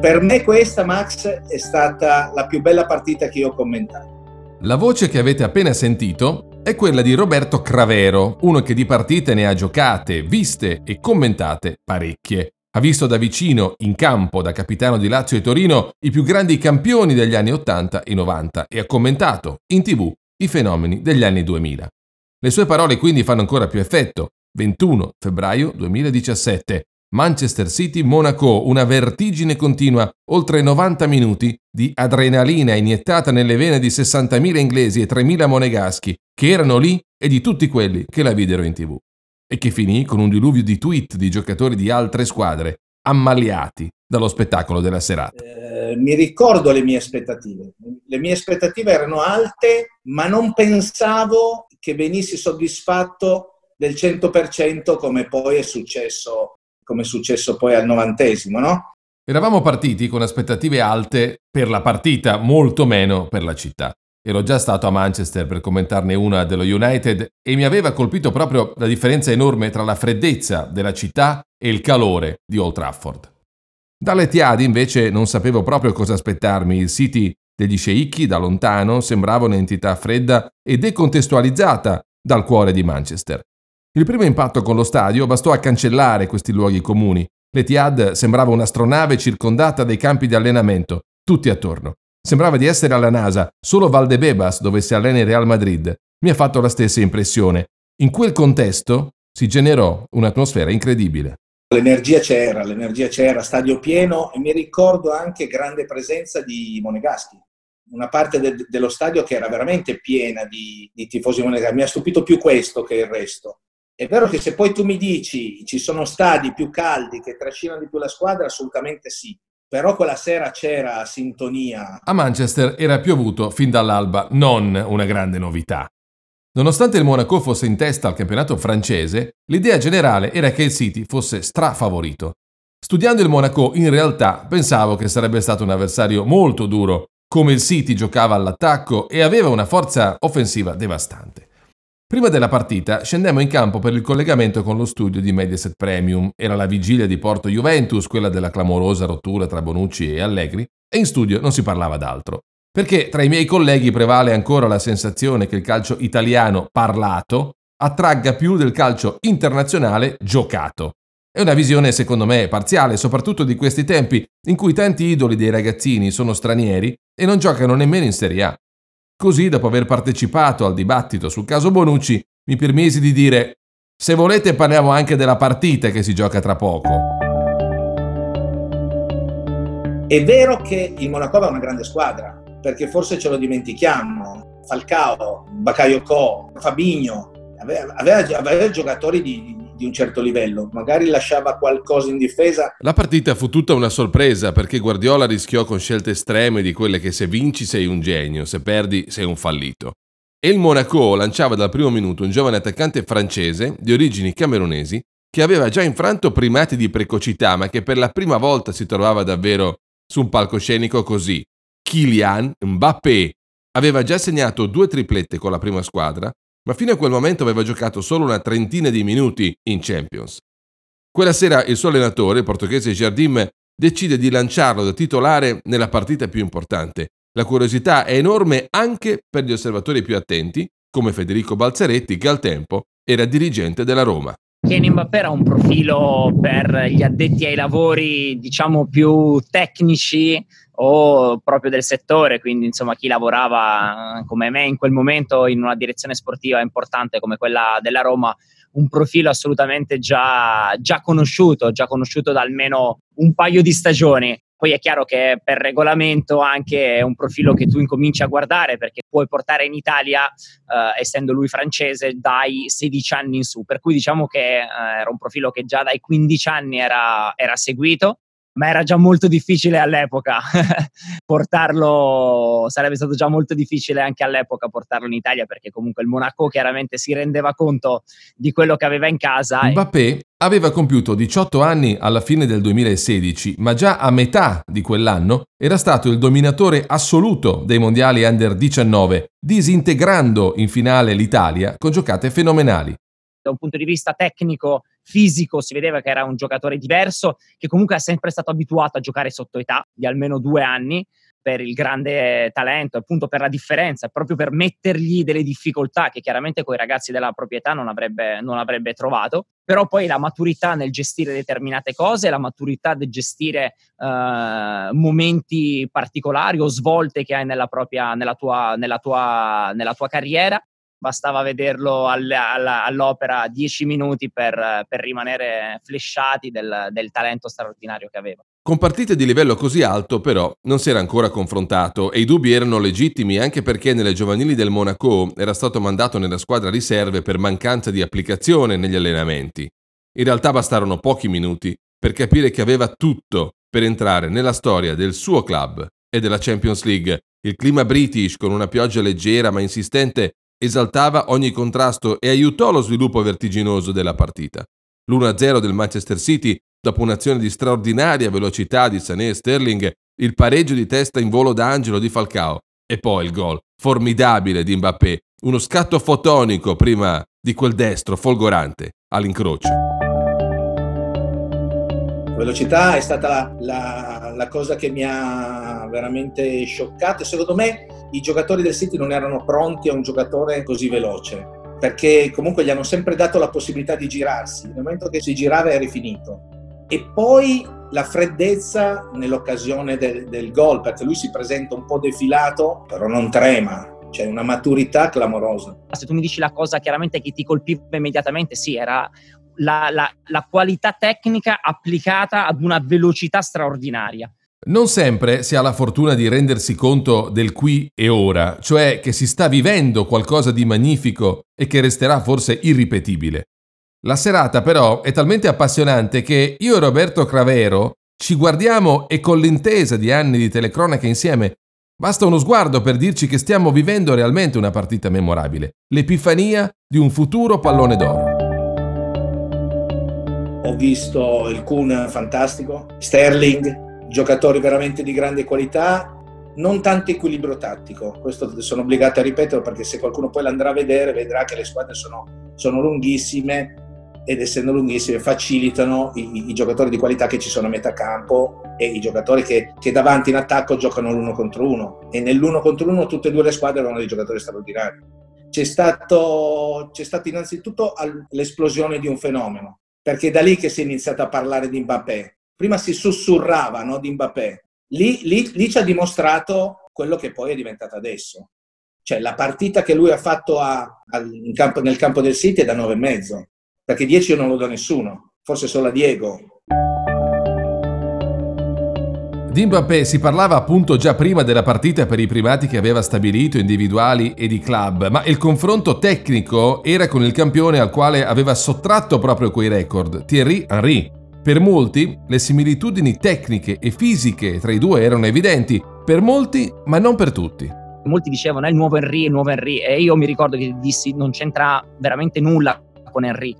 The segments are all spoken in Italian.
Per me questa, Max, è stata la più bella partita che io ho commentato. La voce che avete appena sentito è quella di Roberto Cravero, uno che di partite ne ha giocate, viste e commentate parecchie. Ha visto da vicino, in campo, da capitano di Lazio e Torino, i più grandi campioni degli anni 80 e 90 e ha commentato, in tv, i fenomeni degli anni 2000. Le sue parole quindi fanno ancora più effetto. 21 febbraio 2017. Manchester City-Monaco, una vertigine continua, oltre 90 minuti di adrenalina iniettata nelle vene di 60.000 inglesi e 3.000 monegaschi che erano lì e di tutti quelli che la videro in tv. E che finì con un diluvio di tweet di giocatori di altre squadre, ammaliati dallo spettacolo della serata. Eh, mi ricordo le mie aspettative. Le mie aspettative erano alte, ma non pensavo che venissi soddisfatto del 100% come poi è successo come è successo poi al novantesimo, no? Eravamo partiti con aspettative alte per la partita, molto meno per la città. Ero già stato a Manchester per commentarne una dello United e mi aveva colpito proprio la differenza enorme tra la freddezza della città e il calore di Old Trafford. Dalle Tiadi invece non sapevo proprio cosa aspettarmi, il City degli sceicchi da lontano sembrava un'entità fredda e decontestualizzata dal cuore di Manchester. Il primo impatto con lo stadio bastò a cancellare questi luoghi comuni. L'Etihad sembrava un'astronave circondata dai campi di allenamento, tutti attorno. Sembrava di essere alla NASA, solo Valdebebas, dove si allena il Real Madrid, mi ha fatto la stessa impressione. In quel contesto si generò un'atmosfera incredibile. L'energia c'era, l'energia c'era, stadio pieno e mi ricordo anche grande presenza di Monegaschi. Una parte de- dello stadio che era veramente piena di, di tifosi monegaschi. Mi ha stupito più questo che il resto. È vero che se poi tu mi dici ci sono stadi più caldi che trascinano di più la squadra, assolutamente sì. Però quella sera c'era sintonia. A Manchester era piovuto fin dall'alba, non una grande novità. Nonostante il Monaco fosse in testa al campionato francese, l'idea generale era che il City fosse strafavorito. Studiando il Monaco, in realtà pensavo che sarebbe stato un avversario molto duro, come il City giocava all'attacco e aveva una forza offensiva devastante. Prima della partita scendemmo in campo per il collegamento con lo studio di Mediaset Premium. Era la vigilia di Porto Juventus, quella della clamorosa rottura tra Bonucci e Allegri, e in studio non si parlava d'altro. Perché tra i miei colleghi prevale ancora la sensazione che il calcio italiano parlato attragga più del calcio internazionale giocato. È una visione secondo me parziale, soprattutto di questi tempi in cui tanti idoli dei ragazzini sono stranieri e non giocano nemmeno in Serie A. Così, dopo aver partecipato al dibattito sul caso Bonucci, mi permisi di dire se volete parliamo anche della partita che si gioca tra poco. È vero che il Monaco è una grande squadra, perché forse ce lo dimentichiamo. Falcao, Bakayoko, Fabigno, aveva, aveva, aveva giocatori di, di un certo livello, magari lasciava qualcosa in difesa. La partita fu tutta una sorpresa perché Guardiola rischiò con scelte estreme di quelle che se vinci sei un genio, se perdi sei un fallito. E il Monaco lanciava dal primo minuto un giovane attaccante francese di origini camerunesi che aveva già infranto primati di precocità ma che per la prima volta si trovava davvero su un palcoscenico così. Kylian Mbappé aveva già segnato due triplette con la prima squadra ma fino a quel momento aveva giocato solo una trentina di minuti in Champions. Quella sera il suo allenatore, il portoghese Jardim, decide di lanciarlo da titolare nella partita più importante. La curiosità è enorme anche per gli osservatori più attenti, come Federico Balzaretti, che al tempo era dirigente della Roma. Kenny Mbappé era un profilo per gli addetti ai lavori, diciamo, più tecnici o proprio del settore, quindi insomma chi lavorava come me in quel momento in una direzione sportiva importante come quella della Roma, un profilo assolutamente già, già conosciuto, già conosciuto da almeno un paio di stagioni. Poi è chiaro che per regolamento anche è un profilo che tu incominci a guardare perché puoi portare in Italia, eh, essendo lui francese, dai 16 anni in su. Per cui diciamo che eh, era un profilo che già dai 15 anni era, era seguito ma era già molto difficile all'epoca portarlo, sarebbe stato già molto difficile anche all'epoca portarlo in Italia perché comunque il Monaco chiaramente si rendeva conto di quello che aveva in casa. Mbappé aveva compiuto 18 anni alla fine del 2016, ma già a metà di quell'anno era stato il dominatore assoluto dei mondiali under 19, disintegrando in finale l'Italia con giocate fenomenali da un punto di vista tecnico fisico, si vedeva che era un giocatore diverso, che comunque è sempre stato abituato a giocare sotto età di almeno due anni per il grande talento, appunto per la differenza, proprio per mettergli delle difficoltà che chiaramente con i ragazzi della proprietà non avrebbe, non avrebbe trovato, però poi la maturità nel gestire determinate cose, la maturità nel gestire uh, momenti particolari o svolte che hai nella, propria, nella, tua, nella, tua, nella tua carriera bastava vederlo all, all, all'opera 10 minuti per, per rimanere flashati del, del, talento straordinario che aveva. Con partite di livello così alto, però, non si era ancora confrontato e i dubbi erano legittimi anche perché nelle giovanili del Monaco era stato mandato nella squadra riserve per mancanza di applicazione negli allenamenti. In realtà bastarono pochi minuti per capire che aveva tutto per entrare nella storia del suo club e della Champions League. Il clima british, con una pioggia leggera ma insistente, esaltava ogni contrasto e aiutò lo sviluppo vertiginoso della partita. L'1-0 del Manchester City, dopo un'azione di straordinaria velocità di Sané e Sterling, il pareggio di testa in volo d'angelo di Falcao e poi il gol formidabile di Mbappé, uno scatto fotonico prima di quel destro folgorante all'incrocio velocità è stata la, la, cosa che mi ha veramente scioccato. Secondo me i giocatori del City non erano pronti a un giocatore così veloce, perché comunque gli hanno sempre dato la possibilità di girarsi. Nel momento che si girava eri finito. E poi la freddezza nell'occasione del, del gol, perché lui si presenta un po' defilato, però non trema, c'è una maturità clamorosa. Se tu mi dici la cosa chiaramente che ti colpiva immediatamente, sì, era la, la, la qualità tecnica applicata ad una velocità straordinaria. Non sempre si ha la fortuna di rendersi conto del qui e ora, cioè che si sta vivendo qualcosa di magnifico e che resterà forse irripetibile. La serata però è talmente appassionante che io e Roberto Cravero ci guardiamo e con l'intesa di anni di telecronaca insieme basta uno sguardo per dirci che stiamo vivendo realmente una partita memorabile, l'epifania di un futuro pallone d'oro ho visto il Kuhn fantastico, Sterling, giocatori veramente di grande qualità, non tanto equilibrio tattico, questo sono obbligato a ripeterlo perché se qualcuno poi l'andrà a vedere vedrà che le squadre sono, sono lunghissime ed essendo lunghissime facilitano i, i, giocatori di qualità che ci sono a metà campo e i giocatori che, che, davanti in attacco giocano l'uno contro uno e nell'uno contro uno tutte e due le squadre avevano dei giocatori straordinari. C'è stato, c'è stato innanzitutto l'esplosione di un fenomeno perché è da lì che si è iniziato a parlare di Mbappé. Prima si sussurrava no, di Mbappé. Lì, lì, lì ci ha dimostrato quello che poi è diventato adesso. Cioè la partita che lui ha fatto a, a, campo, nel campo del City è da 9,5, perché 10 io non lo do a nessuno, forse solo a Diego. Di Mbappé si parlava appunto già prima della partita per i primati che aveva stabilito individuali e di club, ma il confronto tecnico era con il campione al quale aveva sottratto proprio quei record, Thierry Henry. Per molti le similitudini tecniche e fisiche tra i due erano evidenti, per molti ma non per tutti. Molti dicevano è il nuovo Henry, il nuovo Henry e io mi ricordo che dissi non c'entra veramente nulla con Henry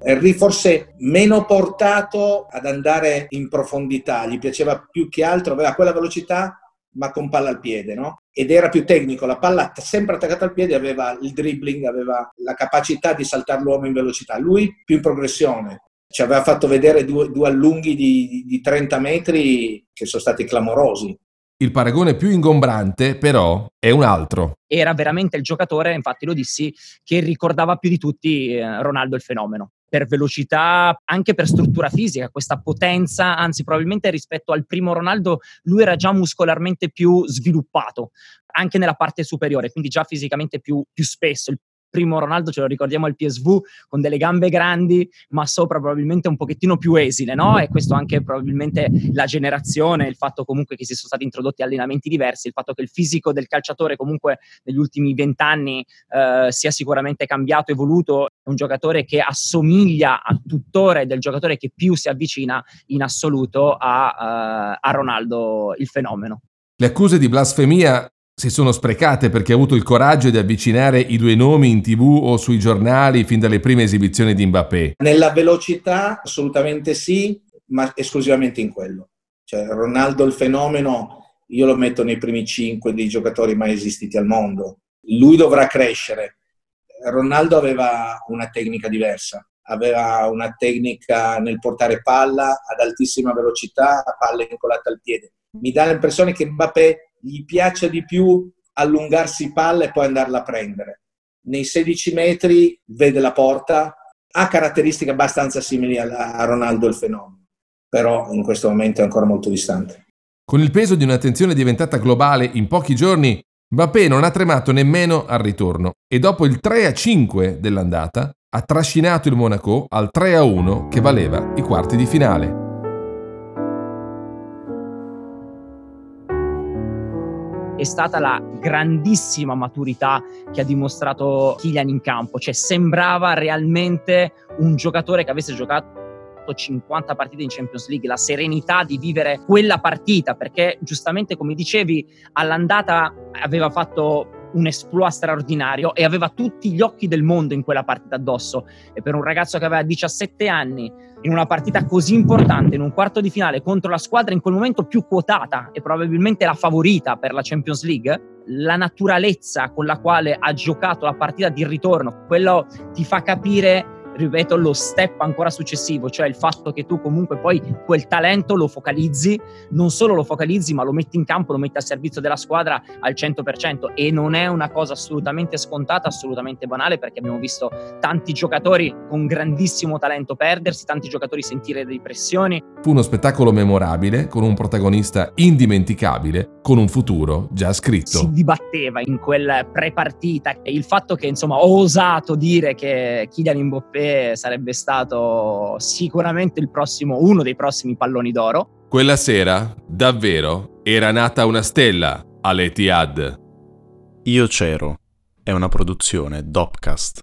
Henry forse meno portato ad andare in profondità, gli piaceva più che altro, aveva quella velocità ma con palla al piede, no? Ed era più tecnico, la palla sempre attaccata al piede aveva il dribbling, aveva la capacità di saltare l'uomo in velocità, lui più in progressione. Ci aveva fatto vedere due, due allunghi di, di 30 metri che sono stati clamorosi. Il paragone più ingombrante, però, è un altro. Era veramente il giocatore, infatti lo dissi, che ricordava più di tutti eh, Ronaldo il fenomeno per velocità, anche per struttura fisica, questa potenza, anzi probabilmente rispetto al primo Ronaldo lui era già muscolarmente più sviluppato, anche nella parte superiore, quindi già fisicamente più, più spesso. Primo Ronaldo ce lo ricordiamo al PSV con delle gambe grandi ma sopra probabilmente un pochettino più esile no? e questo anche probabilmente la generazione il fatto comunque che si sono stati introdotti allenamenti diversi il fatto che il fisico del calciatore comunque negli ultimi vent'anni eh, sia sicuramente cambiato evoluto è un giocatore che assomiglia a tuttora del giocatore che più si avvicina in assoluto a, uh, a Ronaldo il fenomeno le accuse di blasfemia si sono sprecate perché ha avuto il coraggio di avvicinare i due nomi in tv o sui giornali fin dalle prime esibizioni di Mbappé? Nella velocità assolutamente sì, ma esclusivamente in quello. Cioè, Ronaldo il fenomeno io lo metto nei primi cinque dei giocatori mai esistiti al mondo. Lui dovrà crescere. Ronaldo aveva una tecnica diversa, aveva una tecnica nel portare palla ad altissima velocità, palla incollata al piede. Mi dà l'impressione che Mbappé gli piaccia di più allungarsi palla e poi andarla a prendere. Nei 16 metri vede la porta, ha caratteristiche abbastanza simili a Ronaldo il fenomeno, però in questo momento è ancora molto distante. Con il peso di un'attenzione diventata globale in pochi giorni, Mbappé non ha tremato nemmeno al ritorno e dopo il 3-5 dell'andata ha trascinato il Monaco al 3-1 che valeva i quarti di finale. È stata la grandissima maturità che ha dimostrato Kylian in campo, cioè sembrava realmente un giocatore che avesse giocato 50 partite in Champions League, la serenità di vivere quella partita, perché giustamente come dicevi all'andata aveva fatto un esploit straordinario e aveva tutti gli occhi del mondo in quella partita addosso. E per un ragazzo che aveva 17 anni in una partita così importante, in un quarto di finale contro la squadra in quel momento più quotata e probabilmente la favorita per la Champions League, la naturalezza con la quale ha giocato la partita di ritorno, quello ti fa capire ripeto, lo step ancora successivo, cioè il fatto che tu comunque poi quel talento lo focalizzi, non solo lo focalizzi, ma lo metti in campo, lo metti a servizio della squadra al 100% e non è una cosa assolutamente scontata, assolutamente banale, perché abbiamo visto tanti giocatori con grandissimo talento perdersi, tanti giocatori sentire depressioni. Fu uno spettacolo memorabile, con un protagonista indimenticabile, con un futuro già scritto. Si dibatteva in quel pre-partita e il fatto che, insomma, ho osato dire che Kylian Mbappé sarebbe stato sicuramente il prossimo, uno dei prossimi palloni d'oro. Quella sera, davvero, era nata una stella all'Etihad. Io c'ero. È una produzione Dopcast.